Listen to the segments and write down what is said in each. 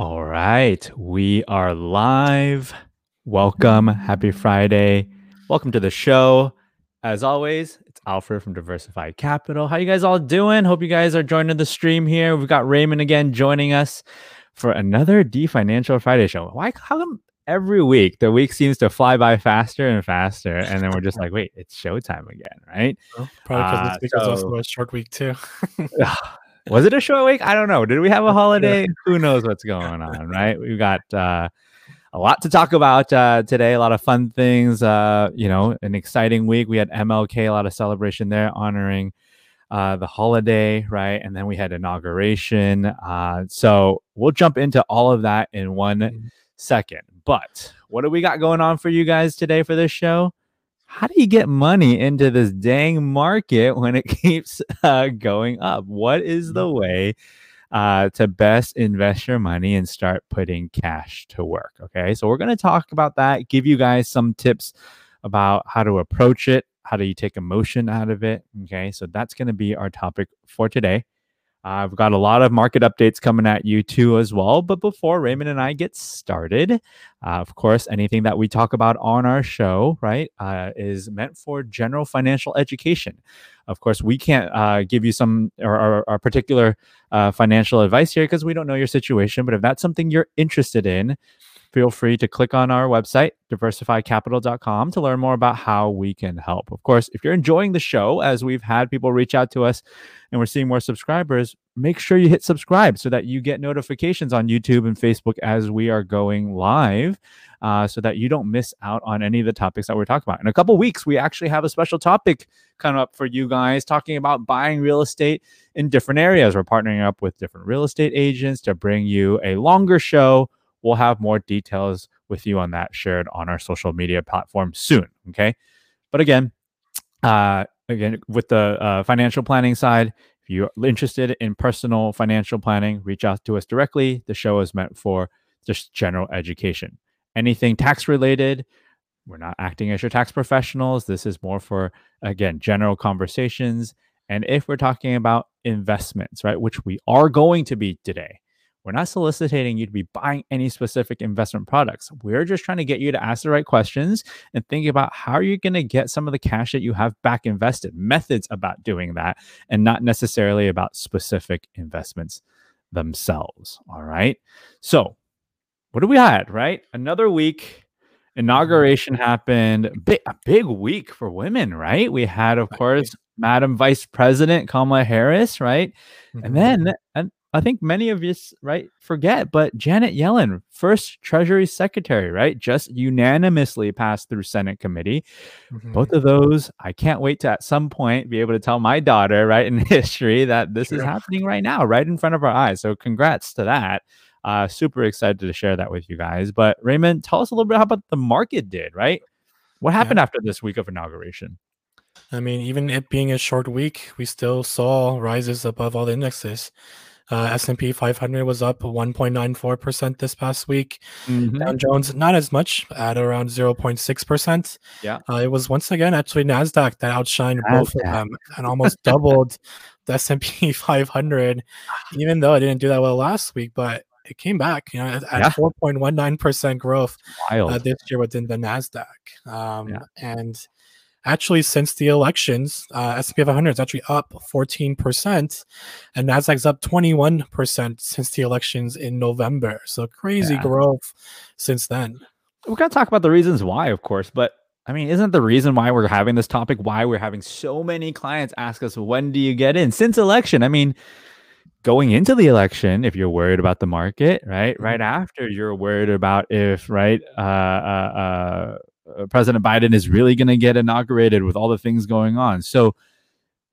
All right, we are live. Welcome. Happy Friday. Welcome to the show. As always, it's Alfred from Diversified Capital. How you guys all doing? Hope you guys are joining the stream here. We've got Raymond again joining us for another D Financial Friday show. Why how come every week the week seems to fly by faster and faster and then we're just like, wait, it's showtime again, right? Well, probably because Uh, this week was so- also a short week too. was it a short week? I don't know. Did we have a holiday? Who knows what's going on, right? We've got uh, a lot to talk about uh, today. A lot of fun things. Uh, you know, an exciting week. We had MLK, a lot of celebration there, honoring uh, the holiday, right? And then we had inauguration. Uh, so we'll jump into all of that in one Mhm. second. But what do we got going on for you guys today for this show? How do you get money into this dang market when it keeps uh, going up? What is the way uh, to best invest your money and start putting cash to work? Okay, so we're going to talk about that, give you guys some tips about how to approach it, how do you take emotion out of it? Okay, so that's going to be our topic for today. I've got a lot of market updates coming at you too as well. But before Raymond and I get started, uh, of course, anything that we talk about on our show, right, uh, is meant for general financial education. Of course, we can't uh, give you some or, or particular uh, financial advice here because we don't know your situation. But if that's something you're interested in, feel free to click on our website, diversifycapital.com, to learn more about how we can help. Of course, if you're enjoying the show, as we've had people reach out to us and we're seeing more subscribers, make sure you hit subscribe so that you get notifications on YouTube and Facebook as we are going live. Uh, so that you don't miss out on any of the topics that we're talking about. In a couple weeks, we actually have a special topic coming up for you guys talking about buying real estate in different areas. We're partnering up with different real estate agents to bring you a longer show. We'll have more details with you on that shared on our social media platform soon. Okay. But again, uh, again, with the uh, financial planning side, if you're interested in personal financial planning, reach out to us directly. The show is meant for just general education. Anything tax related, we're not acting as your tax professionals. This is more for, again, general conversations. And if we're talking about investments, right, which we are going to be today, we're not soliciting you to be buying any specific investment products. We're just trying to get you to ask the right questions and think about how you're going to get some of the cash that you have back invested, methods about doing that, and not necessarily about specific investments themselves. All right. So, what do we had, right? Another week. Inauguration happened. Big, a big week for women, right? We had, of course, Madam Vice President Kamala Harris, right? Mhm. And then, and I think many of you, s- right, forget, but Janet Yellen, first Treasury Secretary, right, just unanimously passed through Senate committee. Mhm. Both of those, I can't wait to at some point be able to tell my daughter, right, in history that this is happening right now, right in front of our eyes. So, congrats to that. Uh, super excited to share that with you guys. But Raymond, tell us a little bit how about the market did, right? What happened after this week of inauguration? I mean, even it being a short week, we still saw rises above all the indexes. Uh, S&P 500 was up 1.94% this past week. Dow Jones not as much at around 0.6%. Yeah. Uh, it was once again actually Nasdaq that outshined both of them and almost doubled the S&P 500 even though it didn't do that well last week, but it came back, you know, at, Yeah. 4.19% growth uh, this year within the Nasdaq. Um, Yeah. And actually, since the elections, uh, S&P 500 is actually up 14%, and Nasdaq's up 21% since the elections in November. So crazy Yeah. growth since then. we got to talk about the reasons why, of course, but I mean, isn't the reason why we're having this topic why we're having so many clients ask us, when do you get in? Since election, I mean, going into the election, if you're worried about the market, right? Right after, you're worried about if, right, uh, uh, uh, President Biden is really going to get inaugurated with all the things going on. So,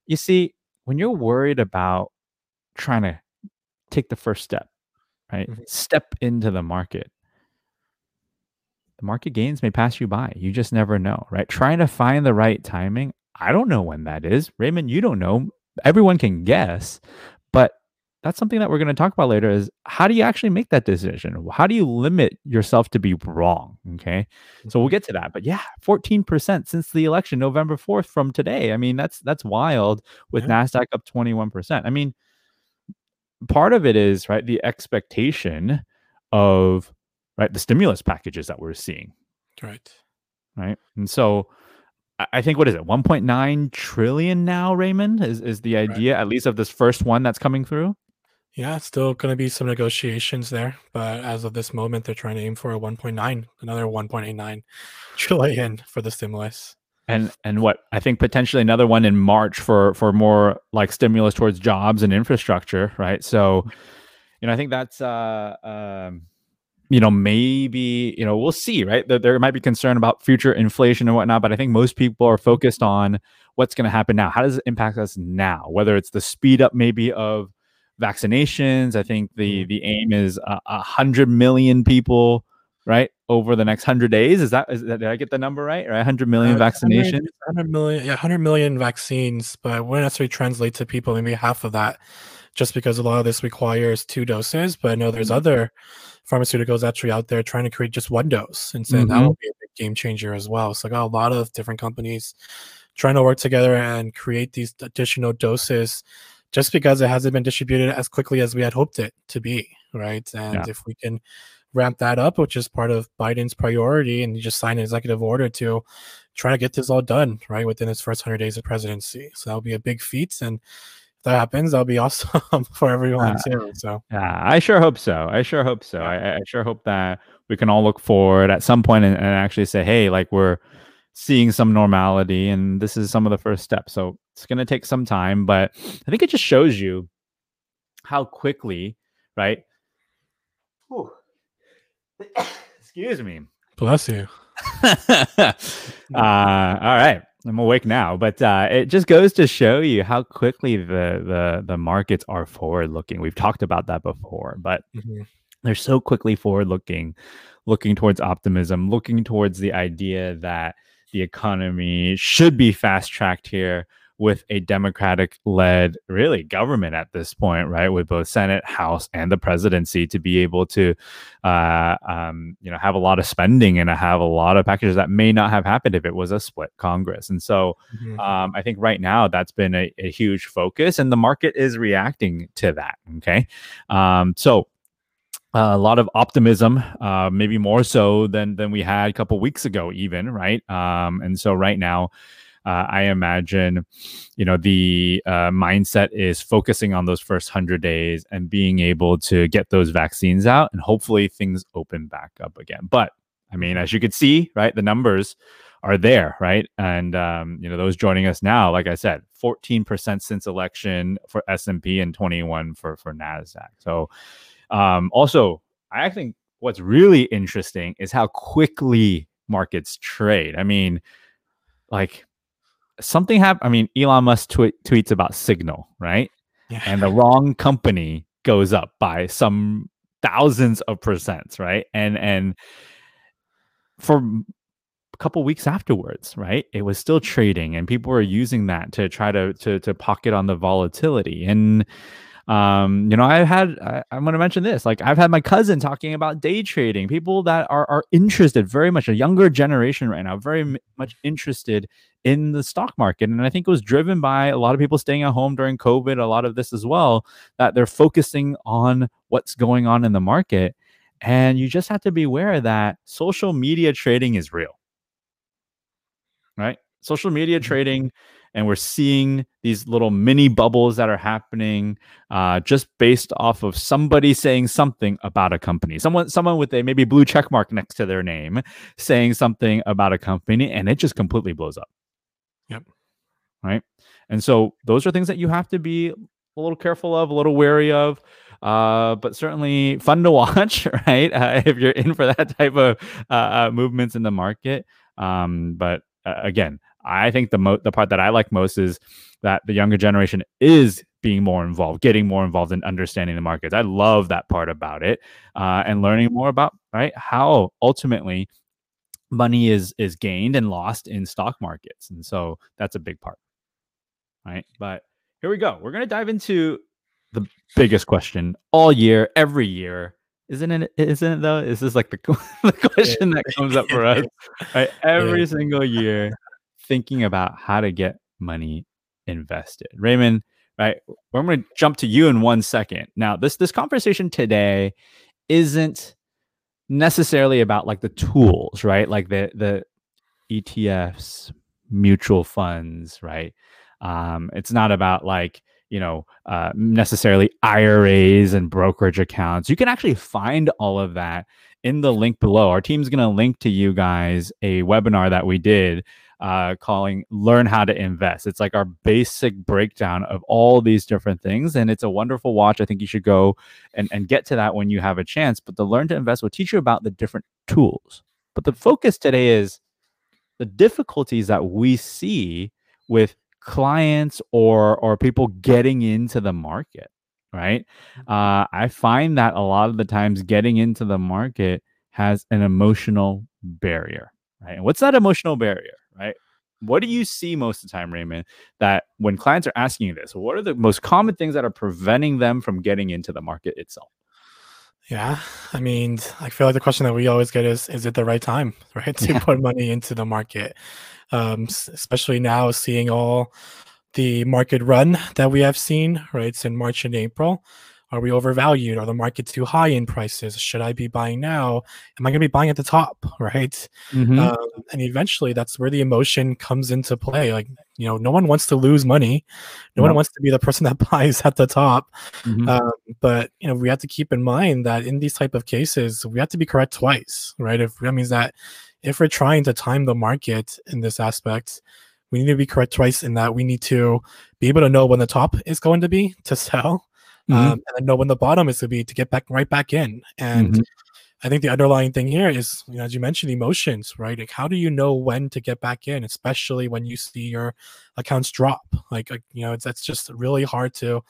you see, when you're worried about trying to take the first step, right, Mhm. step into the market, the market gains may pass you by. You just never know, right? Trying to find the right timing. I don't know when that is. Raymond, you don't know. Everyone can guess, but that's something that we're going to talk about later is how do you actually make that decision? How do you limit yourself to be wrong? Okay. So we'll mm-hmm. get to that. But yeah, 14% since the election, November 4th from today. I mean, that's that's wild with Yeah. NASDAQ up 21%. I mean, part of it is right, the expectation of right the stimulus packages that we're seeing. Right. Right. And so I think what is it, 1.9 trillion now, Raymond? Is is the idea right. at least of this first one that's coming through? Yeah, still going to be some negotiations there, but as of this moment, they're trying to aim for a 1.9, another 1.89 trillion for the stimulus. And and what I think potentially another one in March for for more like stimulus towards jobs and infrastructure, right? So, you know, I think that's uh um you know, maybe, you know, we'll see, right? There, there might be concern about future inflation and whatnot, but I think most people are focused on what's going to happen now. How does it impact us now? Whether it's the speed up maybe of vaccinations. I think the mm-hmm. the aim is a uh, hundred million people, right, over the next hundred days. Is that, is that did I get the number right? Right, hundred million uh, vaccinations. 100 million, yeah, hundred million vaccines, but wouldn't necessarily translate to people. Maybe half of that, just because a lot of this requires two doses. But I know there's mm-hmm. other pharmaceuticals actually out there trying to create just one dose, and saying mm-hmm. that will be a big game changer as well. So I got a lot of different companies trying to work together and create these additional doses just because it hasn't been distributed as quickly as we had hoped it to be, right? And yeah. if we can ramp that up, which is part of Biden's priority, and he just signed an executive order to try to get this all done, right, within his first 100 days of presidency. So that'll be a big feat. And if that happens, that'll be awesome for everyone uh, too. So, yeah, I sure hope so. I sure hope so. I, I sure hope that we can all look forward at some point and, and actually say, hey, like we're, seeing some normality and this is some of the first steps so it's going to take some time but i think it just shows you how quickly right? Excuse me. Bless you. Uh, all right i'm awake now but uh, it just goes to show you how quickly the the the markets are forward looking we've talked about that before but mm-hmm. they're so quickly forward looking looking towards optimism looking towards the idea that the economy should be fast tracked here with a democratic led really government at this point right with both senate house and the presidency to be able to uh, um, you know have a lot of spending and have a lot of packages that may not have happened if it was a split congress and so mm-hmm. um, i think right now that's been a, a, huge focus and the market is reacting to that okay um, so a lot of optimism, uh, maybe more so than than we had a couple weeks ago, even right. Um, and so right now, uh, I imagine, you know, the uh, mindset is focusing on those first hundred days and being able to get those vaccines out, and hopefully things open back up again. But I mean, as you could see, right, the numbers are there, right? And um, you know, those joining us now, like I said, 14% since election for S&P and 21 for for Nasdaq. So um, also, I think what's really interesting is how quickly markets trade. I mean, like something happened. I mean, Elon Musk tweet, tweets about Signal, right? Yeah. And the wrong company goes up by some thousands of percents, right? And and for a couple weeks afterwards, right? It was still trading, and people were using that to try to to to pocket on the volatility. And um, you know, I've had I, am going to mention this. Like I've had my cousin talking about day trading. People that are are interested very much a younger generation right now, very m- much interested in the stock market. And I think it was driven by a lot of people staying at home during COVID. A lot of this as well that they're focusing on what's going on in the market. And you just have to be aware that social media trading is real. Right? Social media mm-hmm. trading and we're seeing these little mini bubbles that are happening uh, just based off of somebody saying something about a company someone someone with a maybe blue check mark next to their name saying something about a company and it just completely blows up yep right and so those are things that you have to be a little careful of a little wary of uh, but certainly fun to watch, right? Uh, if you're in for that type of uh, uh movements in the market. Um, but uh, again, I think the mo- the part that I like most is that the younger generation is being more involved, getting more involved in understanding the markets. I love that part about it, uh, and learning more about right how ultimately money is is gained and lost in stock markets, and so that's a big part, right? But here we go. We're gonna dive into the biggest question all year, every year. Isn't it? Isn't it though? Is this like the, the question that comes up for us right? every single year? Thinking about how to get money invested. Raymond, right? I'm going to jump to you in one second. Now, this this conversation today isn't necessarily about like the tools, right? Like the the ETFs, mutual funds, right? Um, it's not about like you know uh, necessarily IRAs and brokerage accounts. You can actually find all of that in the link below. Our team's going to link to you guys a webinar that we did uh, calling Learn How to Invest. It's like our basic breakdown of all these different things. And it's a wonderful watch. I think you should go and, and get to that when you have a chance. But the Learn to Invest will teach you about the different tools. But the focus today is the difficulties that we see with clients or or people getting into the market right mm-hmm. uh, i find that a lot of the times getting into the market has an emotional barrier right and what's that emotional barrier right what do you see most of the time raymond that when clients are asking you this what are the most common things that are preventing them from getting into the market itself yeah, I mean, I feel like the question that we always get is, is it the right time, right, to yeah. put money into the market? Um, especially now, seeing all the market run that we have seen, right, it's in March and April. Are we overvalued? Are the market too high in prices? Should I be buying now? Am I going to be buying at the top? Right. Mm-hmm. Um, and eventually, that's where the emotion comes into play. Like, you know, no one wants to lose money. No, no. one wants to be the person that buys at the top. Mm-hmm. Um, but you know, we have to keep in mind that in these type of cases, we have to be correct twice. Right. If that means that if we're trying to time the market in this aspect, we need to be correct twice in that we need to be able to know when the top is going to be to sell mm-hmm. um, and know when the bottom is to be to get back right back in. And mm-hmm. I think the underlying thing here is, you know, as you mentioned, emotions, right? Like, how do you know when to get back in, especially when you see your accounts drop? Like, like you know, it's that's just really hard to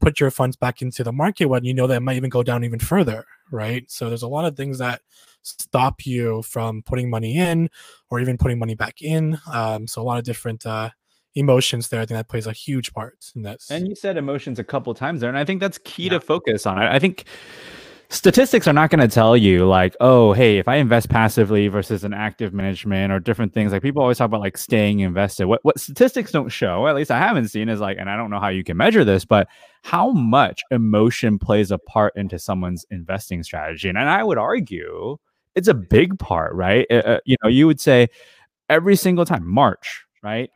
put your funds back into the market when you know that it might even go down even further, right? So there's a lot of things that stop you from putting money in or even putting money back in. Um, so a lot of different uh, emotions there. I think that plays a huge part in this. And you said emotions a couple times there, and I think that's key yeah. to focus on. I think statistics are not going to tell you like, oh, hey, if I invest passively versus an active management or different things. Like people always talk about like staying invested. What what statistics don't show, at least I haven't seen, is like, and I don't know how you can measure this, but how much emotion plays a part into someone's investing strategy. And, and I would argue it's a big part, right? Uh, uh you know, you would say every single time March, right?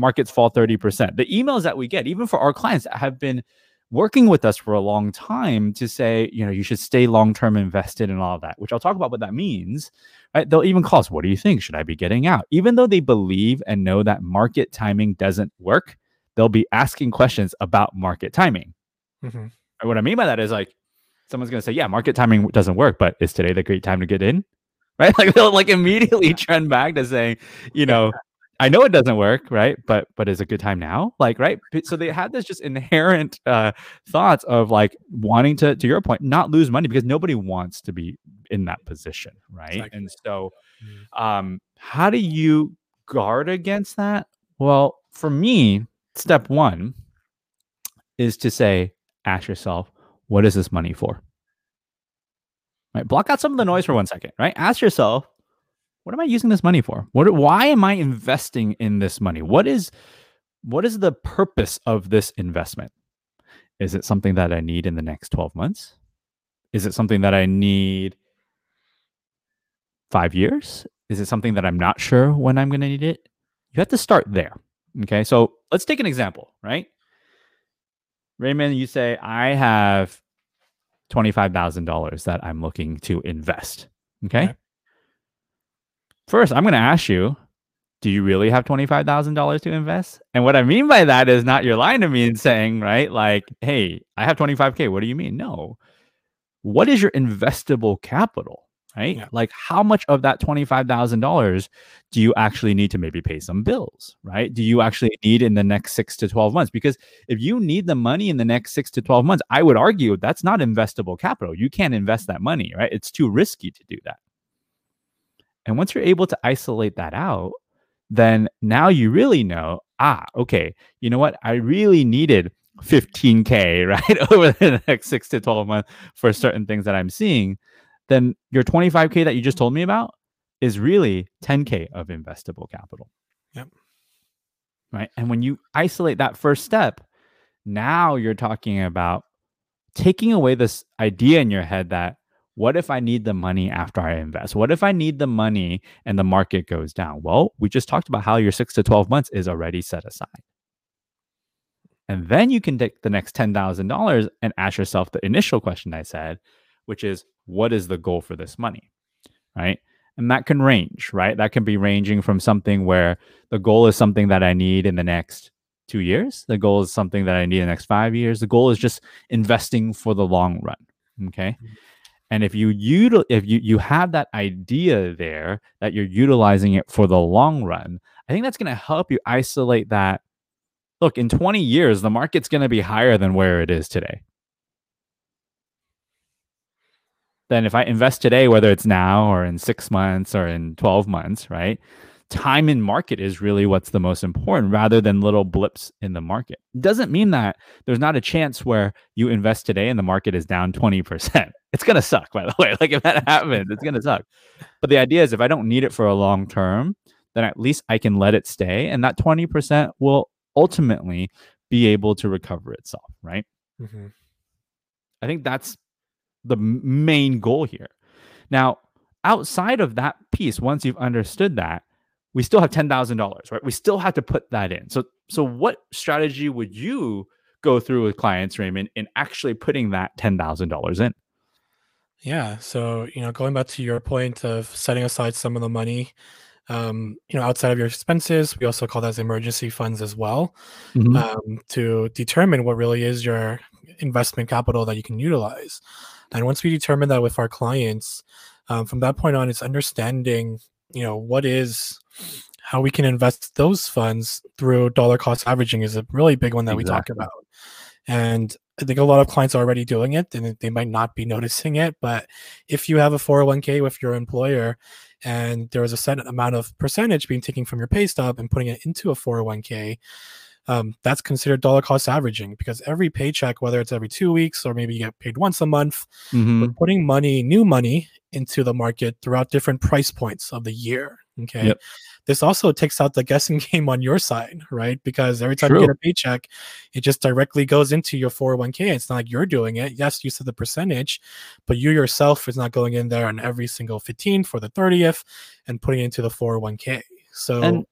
Markets fall 30%. The emails that we get, even for our clients that have been working with us for a long time to say, you know, you should stay long term invested in all of that, which I'll talk about what that means. Right? They'll even call us, what do you think? Should I be getting out? Even though they believe and know that market timing doesn't work, they'll be asking questions about market timing. Mm-hmm. What I mean by that is like, someone's going to say, yeah, market timing doesn't work, but is today the great time to get in? Right? Like they'll like immediately trend back to saying, you know, I know it doesn't work, right? But but is a good time now? Like, right? So they had this just inherent uh, thoughts of like wanting to, to your point, not lose money because nobody wants to be in that position, right? Exactly. And so, mm-hmm. um, how do you guard against that? Well, for me, step one is to say, ask yourself, what is this money for? Right? Block out some of the noise for one second, right? Ask yourself, what am I using this money for? What why am I investing in this money? What is what is the purpose of this investment? Is it something that I need in the next 12 months? Is it something that I need 5 years? Is it something that I'm not sure when I'm going to need it? You have to start there. Okay? So, let's take an example, right? Raymond, you say I have $25,000 that I'm looking to invest. Okay? okay. First, I'm going to ask you, do you really have $25,000 to invest? And what I mean by that is not you're lying to me and saying, right, like, hey, I have 25K. What do you mean? No. What is your investable capital? Right? Yeah. Like, how much of that $25,000 do you actually need to maybe pay some bills? Right? Do you actually need in the next six to 12 months? Because if you need the money in the next six to 12 months, I would argue that's not investable capital. You can't invest that money, right? It's too risky to do that. And once you're able to isolate that out, then now you really know, ah, okay, you know what? I really needed 15K, right? Over the next six to 12 months for certain things that I'm seeing. Then your 25K that you just told me about is really 10K of investable capital. Yep. Right. And when you isolate that first step, now you're talking about taking away this idea in your head that What if I need the money after I invest? What if I need the money and the market goes down? Well, we just talked about how your six to 12 months is already set aside. And then you can take the next $10,000 and ask yourself the initial question I said, which is, what is the goal for this money? Right. And that can range, right? That can be ranging from something where the goal is something that I need in the next two years. The goal is something that I need in the next five years. The goal is just investing for the long run. Okay. Mm-hmm. And if you util- if you you have that idea there that you're utilizing it for the long run, I think that's going to help you isolate that. Look, in 20 years, the market's going to be higher than where it is today. Then if I invest today, whether it's now or in six months or in 12 months, right? Time in market is really what's the most important rather than little blips in the market. Doesn't mean that there's not a chance where you invest today and the market is down 20%. It's going to suck, by the way. Like if that happens, it's going to suck. But the idea is if I don't need it for a long term, then at least I can let it stay. And that 20% will ultimately be able to recover itself, right? Mm-hmm. I think that's the main goal here. Now, outside of that piece, once you've understood that, we still have $10,000, right? We still have to put that in. So so what strategy would you go through with clients, Raymond, in actually putting that $10,000 in? Yeah, so you know, going back to your point of setting aside some of the money um, you know, outside of your expenses, we also call that as emergency funds as well, mm-hmm. um, to determine what really is your investment capital that you can utilize. And once we determine that with our clients, um, from that point on, it's understanding you know what is how we can invest those funds through dollar cost averaging is a really big one that exactly. we talk about and i think a lot of clients are already doing it and they might not be noticing it but if you have a 401k with your employer and there is a set amount of percentage being taken from your pay stub and putting it into a 401k um, that's considered dollar cost averaging because every paycheck, whether it's every two weeks or maybe you get paid once a month, mm-hmm. we're putting money, new money, into the market throughout different price points of the year. Okay. Yep. This also takes out the guessing game on your side, right? Because every time True. you get a paycheck, it just directly goes into your 401k. It's not like you're doing it. Yes, you said the percentage, but you yourself is not going in there on every single 15 for the 30th and putting it into the 401k. So and, mm.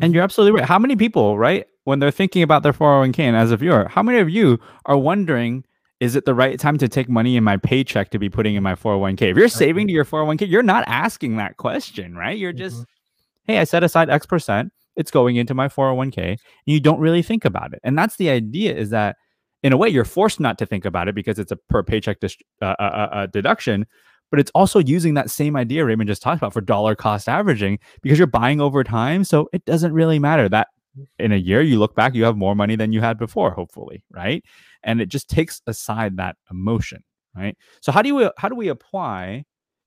and you're absolutely right. How many people, right, when they're thinking about their 401k and as a viewer, how many of you are wondering is it the right time to take money in my paycheck to be putting in my 401k? If you're saving to your 401k, you're not asking that question, right? You're just, mm-hmm. hey, I set aside X percent. It's going into my 401k. And you don't really think about it. And that's the idea is that in a way, you're forced not to think about it because it's a per paycheck dis- uh, uh, uh, uh deduction. But it's also using that same idea Raymond just talked about for dollar cost averaging because you're buying over time. So it doesn't really matter that in a year you look back, you have more money than you had before, hopefully, right? and it just takes aside that emotion right? So how do you how do we apply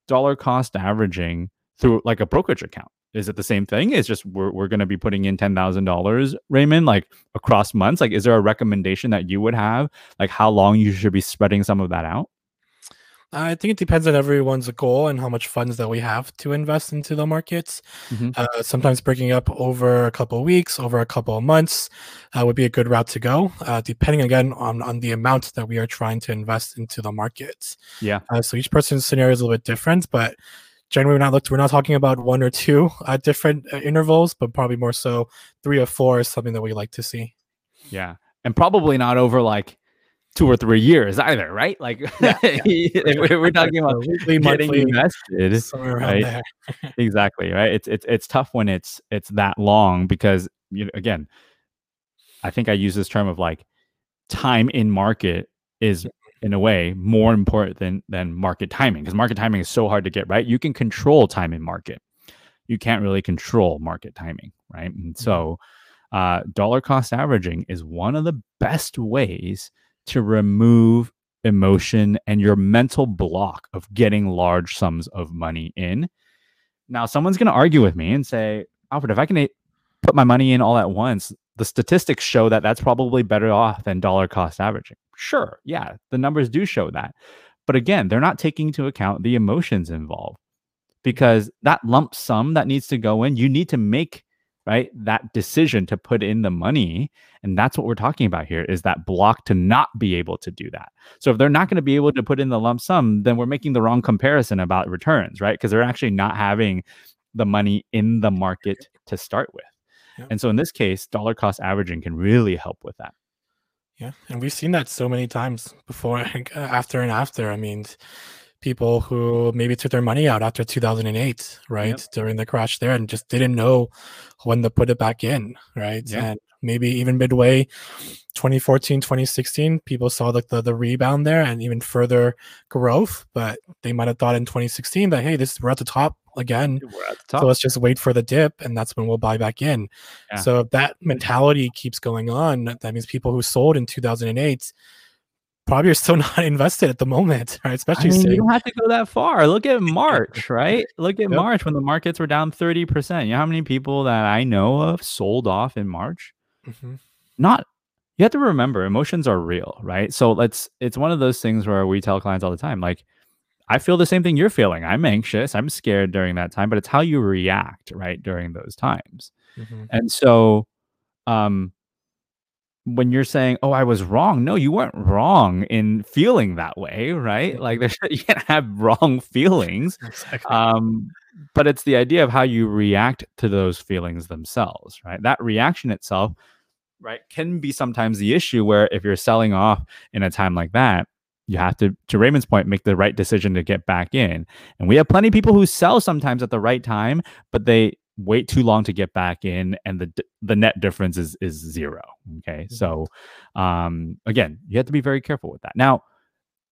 dollar cost averaging through like a brokerage account? Is it the same thing? It's just we're, we're going to be putting in $10000 raymond like across months? Like is there a recommendation that you would have like how long you should be spreading some of that out I think it depends on everyone's goal and how much funds that we have to invest into the markets. Mm-hmm. Uh, sometimes breaking up over a couple of weeks, over a couple of months, uh, would be a good route to go, uh, depending again on, on the amount that we are trying to invest into the markets. Yeah. Uh, so each person's scenario is a little bit different, but generally we're not looked we're not talking about one or two uh, different uh, intervals, but probably more so three or four is something that we like to see. Yeah, and probably not over like two or three years either, right? Like yeah, yeah. we're talking about weekly, getting monthly, invested, right? exactly, right. It's it's it's tough when it's it's that long because you know, again, I think I use this term of like time in market is in a way more important than than market timing because market timing is so hard to get right. You can control time in market, you can't really control market timing, right? And mm-hmm. so. Uh, dollar cost averaging is one of the best ways to remove emotion and your mental block of getting large sums of money in. Now, someone's going to argue with me and say, Alfred, if I can put my money in all at once, the statistics show that that's probably better off than dollar cost averaging. Sure. Yeah. The numbers do show that. But again, they're not taking into account the emotions involved because that lump sum that needs to go in, you need to make right? That decision to put in the money and that's what we're talking about here is that block to not be able to do that. So if they're not going to be able to put in the lump sum then we're making the wrong comparison about returns right? Because they're actually not having the money in the market to start with. Yeah. and so in this case dollar cost averaging can really help with that. Yeah and we've seen that so many times before uh, after and after. I mean people who maybe took their money out after 2008 right yep. during the crash there and just didn't know when to put it back in right yeah. and maybe even midway 2014 2016 people saw the, the, the rebound there and even further growth but they might have thought in 2016 that hey this we're at the top again the top. so let's just wait for the dip and that's when we'll buy back in yeah. so if that mentality keeps going on that means people who sold in 2008 probably are still not invested at the moment, right? Especially I mean, you don't have to go that far. Look at March, right? Look at yep. March when the markets were down 30%. You know how many people that I know of sold off in March? Mm-hmm. Not you have to remember emotions are real, right? So let's it's one of those things where we tell clients all the time, like I feel the same thing you're feeling. I'm anxious, I'm scared during that time, but it's how you react, right, during those times. Mm-hmm. And so um when you're saying, "Oh, I was wrong," no, you weren't wrong in feeling that way, right? Like you can't have wrong feelings. Exactly. Um, but it's the idea of how you react to those feelings themselves, right? That reaction itself, right, can be sometimes the issue. Where if you're selling off in a time like that, you have to, to Raymond's point, make the right decision to get back in. And we have plenty of people who sell sometimes at the right time, but they wait too long to get back in and the the net difference is is zero okay? Mm-hmm. so um again you have to be very careful with that. Now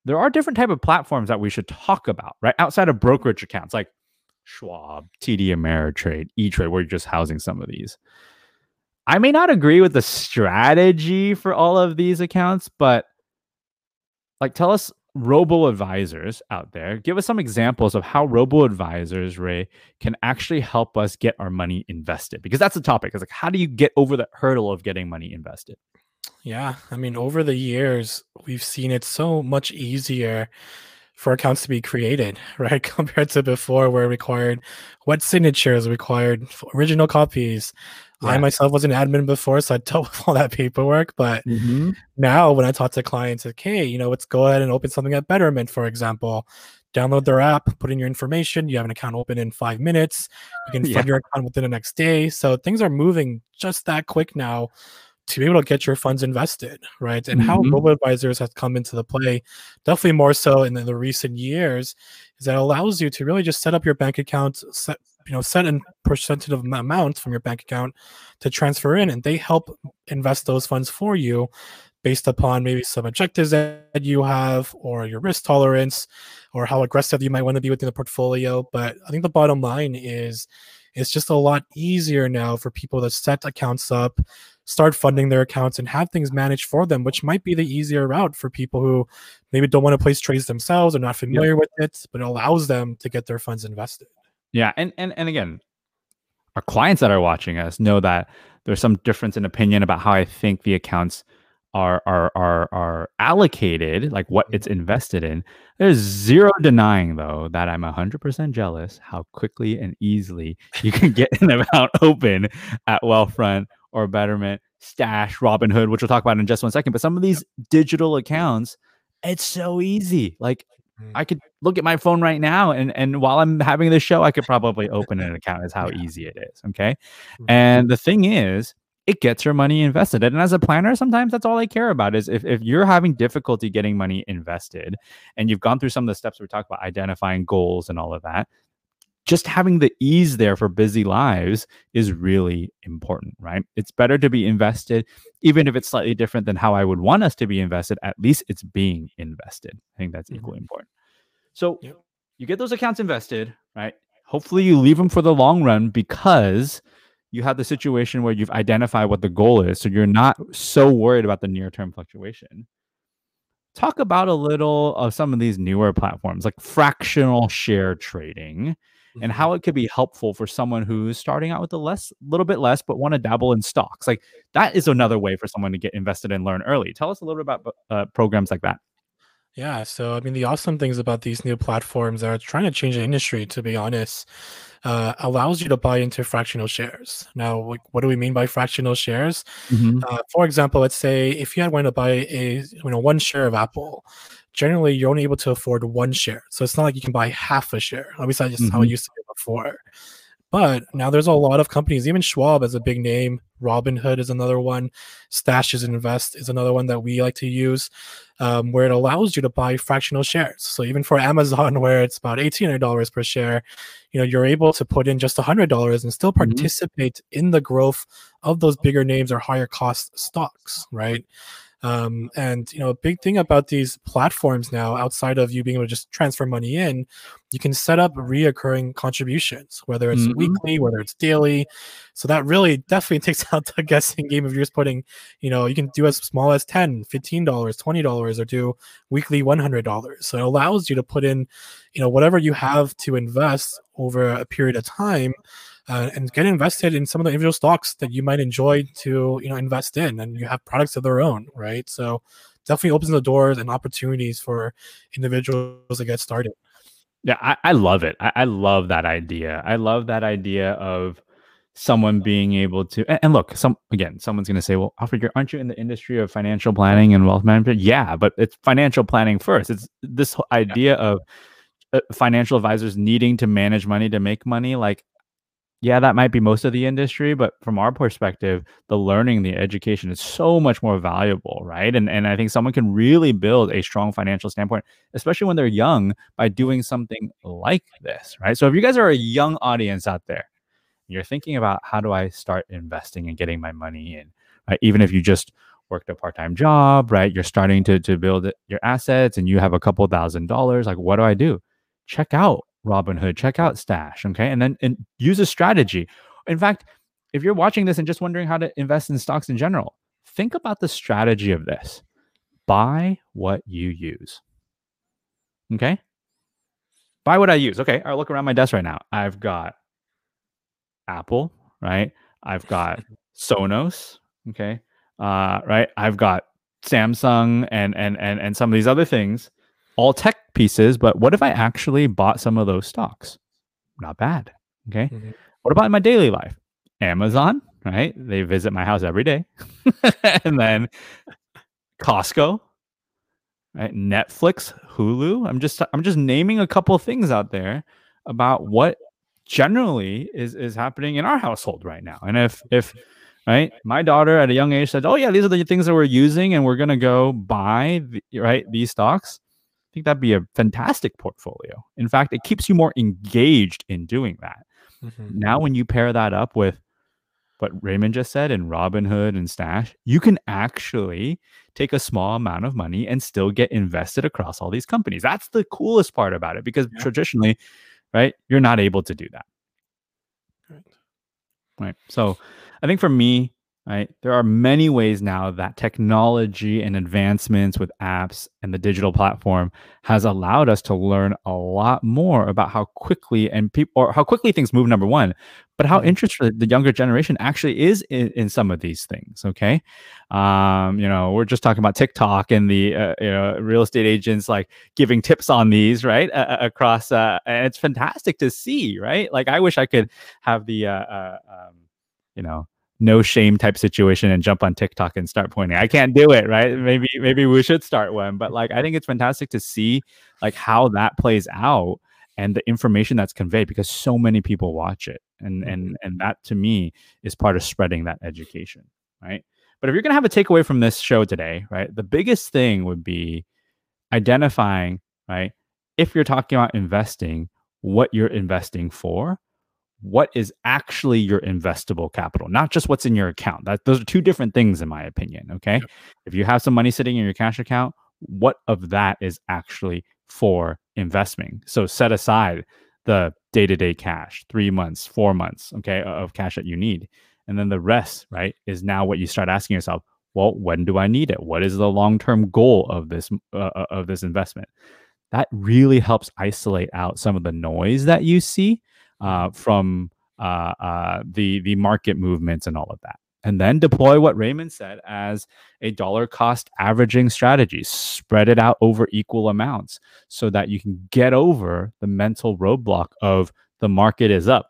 there are different type of platforms that we should talk about right? Outside of brokerage accounts like schwab td ameritrade e-trade where you're just housing some of these. I may not agree with the strategy for all of these accounts but like tell us robo advisors out there. Give us some examples of how robo advisors, Ray, can actually help us get our money invested. Because that's the topic. It's like, how do you get over the hurdle of getting money invested? Yeah. I mean, over the years, we've seen it so much easier for accounts to be created, right? Compared to before, where required wet signatures, required original copies, yeah. I myself was an admin before, so I dealt with all that paperwork. But mm-hmm. now, when I talk to clients, like, hey, you know, let's go ahead and open something at Betterment, for example. Download their app, put in your information. You have an account open in five minutes. You can yeah. fund your account within the next day. So things are moving just that quick now to be able to get your funds invested, right? And mm-hmm. how robo advisors has come into the play, definitely more so in the, the, recent years, is that allows you to really just set up your bank account, set you know set a percentage of amount from your bank account to transfer in and they help invest those funds for you based upon maybe some objectives that you have or your risk tolerance or how aggressive you might want to be within the portfolio but i think the bottom line is it's just a lot easier now for people to set accounts up start funding their accounts and have things managed for them which might be the easier route for people who maybe don't want to place trades themselves or not familiar yep. with it but it allows them to get their funds invested yeah, and and and again, our clients that are watching us know that there's some difference in opinion about how I think the accounts are are are are allocated, like what it's mm-hmm. invested in. There's zero denying though that I'm 100% jealous how quickly and easily you can get an account open at Wealthfront or Betterment, Stash, Robinhood, which we'll talk about in just one second. But some of these digital accounts, it's so easy. Like. I could look at my phone right now and and while I'm having this show, I could probably open an account is how easy it is. Okay. Mm-hmm. And the thing is, it gets your money invested. And as a planner, sometimes that's all I care about is if, if you're having difficulty getting money invested and you've gone through some of the steps we talked about, identifying goals and all of that, just having the ease there for busy lives is really important, right? It's better to be invested, even if it's slightly different than how I would want us to be invested. At least it's being invested. I think that's equally mm-hmm. important. So yep. you get those accounts invested, right? Hopefully you leave them for the long run because you have the situation where you've identified what the goal is. So you're not so worried about the near term fluctuation. Talk about a little of some of these newer platforms like fractional share trading and mm-hmm. how it could be helpful for someone who's starting out with a less little bit less but want to dabble in stocks like that is another way for someone to get invested and learn early tell us a little bit about uh, programs like that Yeah, so I mean, the awesome things about these new platforms that are trying to change the industry, to be honest, uh, allows you to buy into fractional shares. Now, like, what do we mean by fractional shares? Mm-hmm. Uh, for example, let's say if you had wanted to buy a you know one share of Apple, generally you're only able to afford one share, so it's not like you can buy half a share. At least that's just how it Mhm. used to be before. But now there's a lot of companies, even Schwab is a big name, Robinhood is another one, Stashes Invest is another one that we like to use, um, where it allows you to buy fractional shares. So even for Amazon, where it's about $1,800 per share, you know, you're able to put in just $100 and still Mhm. participate in the growth of those bigger names or higher cost stocks, right? Um, and you know, a big thing about these platforms now, outside of you being able to just transfer money in, you can set up reoccurring contributions, whether it's Mhm. weekly, whether it's daily. So that really definitely takes out the guessing game of you're just putting, you know, you can do as small as 10 $15, $20, or do weekly $100. So it allows you to put in, you know, whatever you have to invest over a period of time uh, and get invested in some of the individual stocks that you might enjoy to you know invest in and you have products of their own right so definitely opens the doors and opportunities for individuals to get started Yeah, I, I love it. I, I love that idea. I love that idea of someone being able to and, look, some again, someone's gonna say, Well, Alfred, aren't you in the industry of financial planning and wealth management? Yeah, but it's financial planning first. It's this idea of uh, financial advisors needing to manage money to make money. Like, yeah, that might be most of the industry, but from our perspective, the learning, the education is so much more valuable, right? And and I think someone can really build a strong financial standpoint, especially when they're young, by doing something like this, right? So if you guys are a young audience out there, you're thinking about how do I start investing and getting my money in, right? Even if you just worked a part-time job, right? You're starting to to build your assets and you have a couple thousand dollars, like what do I do? Check out Robinhood, check out Stash, okay? And then and use a strategy. In fact, if you're watching this and just wondering how to invest in stocks in general, think about the strategy of this. Buy what you use. Okay? Buy what I use. Okay, I look around my desk right now. I've got Apple, right? I've got Sonos, okay? Uh, right? I've got Samsung and and and and some of these other things, all tech pieces, but what if I actually bought some of those stocks? Not bad. Okay? Mhm. What about in my daily life? Amazon, right? They visit my house every day. and then Costco, right? Netflix, Hulu. I'm just I'm just naming a couple things out there about what generally is is happening in our household right now. And if if right, my daughter at a young age said, "Oh yeah, these are the things that we're using, and we're gonna go buy the, right these stocks," I think that'd be a fantastic portfolio. In fact, it keeps you more engaged in doing that. Mhm. Now, when you pair that up with what Raymond just said and Robinhood and Stash, you can actually take a small amount of money and still get invested across all these companies. That's the coolest part about it because Yeah. traditionally, right, you're not able to do that. Right. Right. So I think for me, right, there are many ways now that technology and advancements with apps and the digital platform has allowed us to learn a lot more about how quickly and people or how quickly things move, number one, but how Mhm. interested the younger generation actually is in, in some of these things. Okay. Um, you know, we're just talking about TikTok and the uh, you know real estate agents like giving tips on these, right? Uh, uh, across uh, and it's fantastic to see, right? Like I wish I could have the uh, uh um, you know no shame type situation and jump on TikTok and start pointing. I can't do it, right? Maybe maybe we should start one, but like I think it's fantastic to see like how that plays out and the information that's conveyed because so many people watch it. And mm-hmm. and and that to me is part of spreading that education, right? But if you're going to have a takeaway from this show today, right? The biggest thing would be identifying, right? If you're talking about investing, what you're investing for what is actually your investable capital, not just what's in your account. That those are two different things, in my opinion. Okay. Yep. If you have some money sitting in your cash account, what of that is actually for investing? So set aside the day to day cash, three months, four months, okay, of cash that you need. And then the rest, right, is now what you start asking yourself, well, when do I need it? What is the long term goal of this uh, of this investment? That really helps isolate out some of the noise that you see uh, from uh, uh, the the market movements and all of that. and then deploy what Raymond said as a dollar cost averaging strategy. Spread it out over equal amounts so that you can get over the mental roadblock of the market is up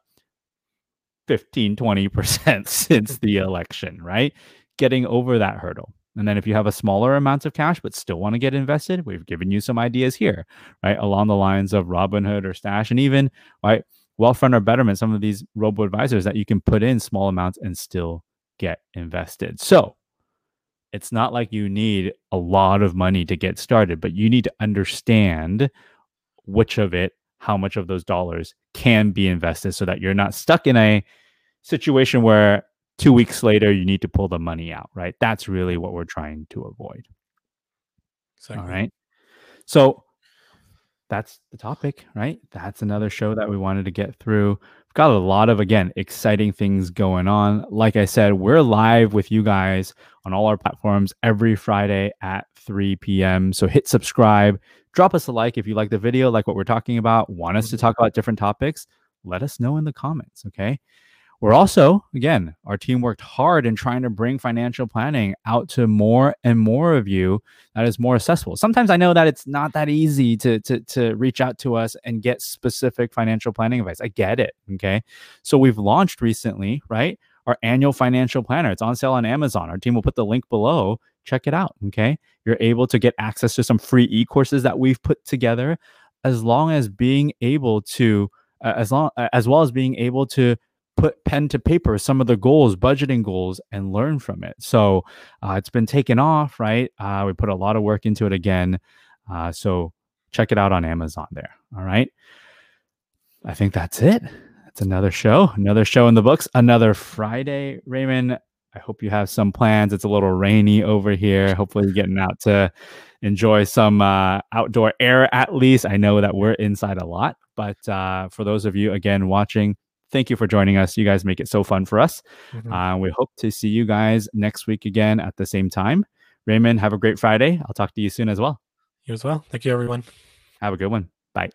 15, 20% since the election, right? Getting over that hurdle. And then if you have a smaller amount of cash but still want to get invested, we've given you some ideas here, right? Along the lines of Robinhood or Stash and even right Wealthfront or Betterment, some of these robo advisors that you can put in small amounts and still get invested. So it's not like you need a lot of money to get started, but you need to understand which of it, how much of those dollars can be invested so that you're not stuck in a situation where two weeks later you need to pull the money out, right? That's really what we're trying to avoid. Exactly. All right. So that's the topic, right? That's another show that we wanted to get through We've got a lot of again exciting things going on like i said we're live with you guys on all our platforms every friday at 3 p.m so hit subscribe drop us a like if you like the video like what we're talking about want us to mm-hmm. talk about different topics let us know in the comments okay we're also, again, our team worked hard in trying to bring financial planning out to more and more of you that is more accessible. Sometimes I know that it's not that easy to, to, to reach out to us and get specific financial planning advice. I get it. Okay. So we've launched recently, right? Our annual financial planner. It's on sale on Amazon. Our team will put the link below. Check it out. Okay. You're able to get access to some free e courses that we've put together, as long as being able to, uh, as long uh, as well as being able to put pen to paper some of the goals, budgeting goals, and learn from it. So uh, it's been taken off, right? Uh, we put a lot of work into it again. Uh, so check it out on Amazon there. All right. I think that's it. That's another show, another show in the books, another Friday. Raymond, I hope you have some plans. It's a little rainy over here. Hopefully, you're getting out to enjoy some uh, outdoor air at least. I know that we're inside a lot, but uh, for those of you, again, watching, thank you for joining us. You guys make it so fun for us. Mm-hmm. Uh, we hope to see you guys next week again at the same time. Raymond, have a great Friday. I'll talk to you soon as well. You as well. Thank you, everyone. Have a good one. Bye.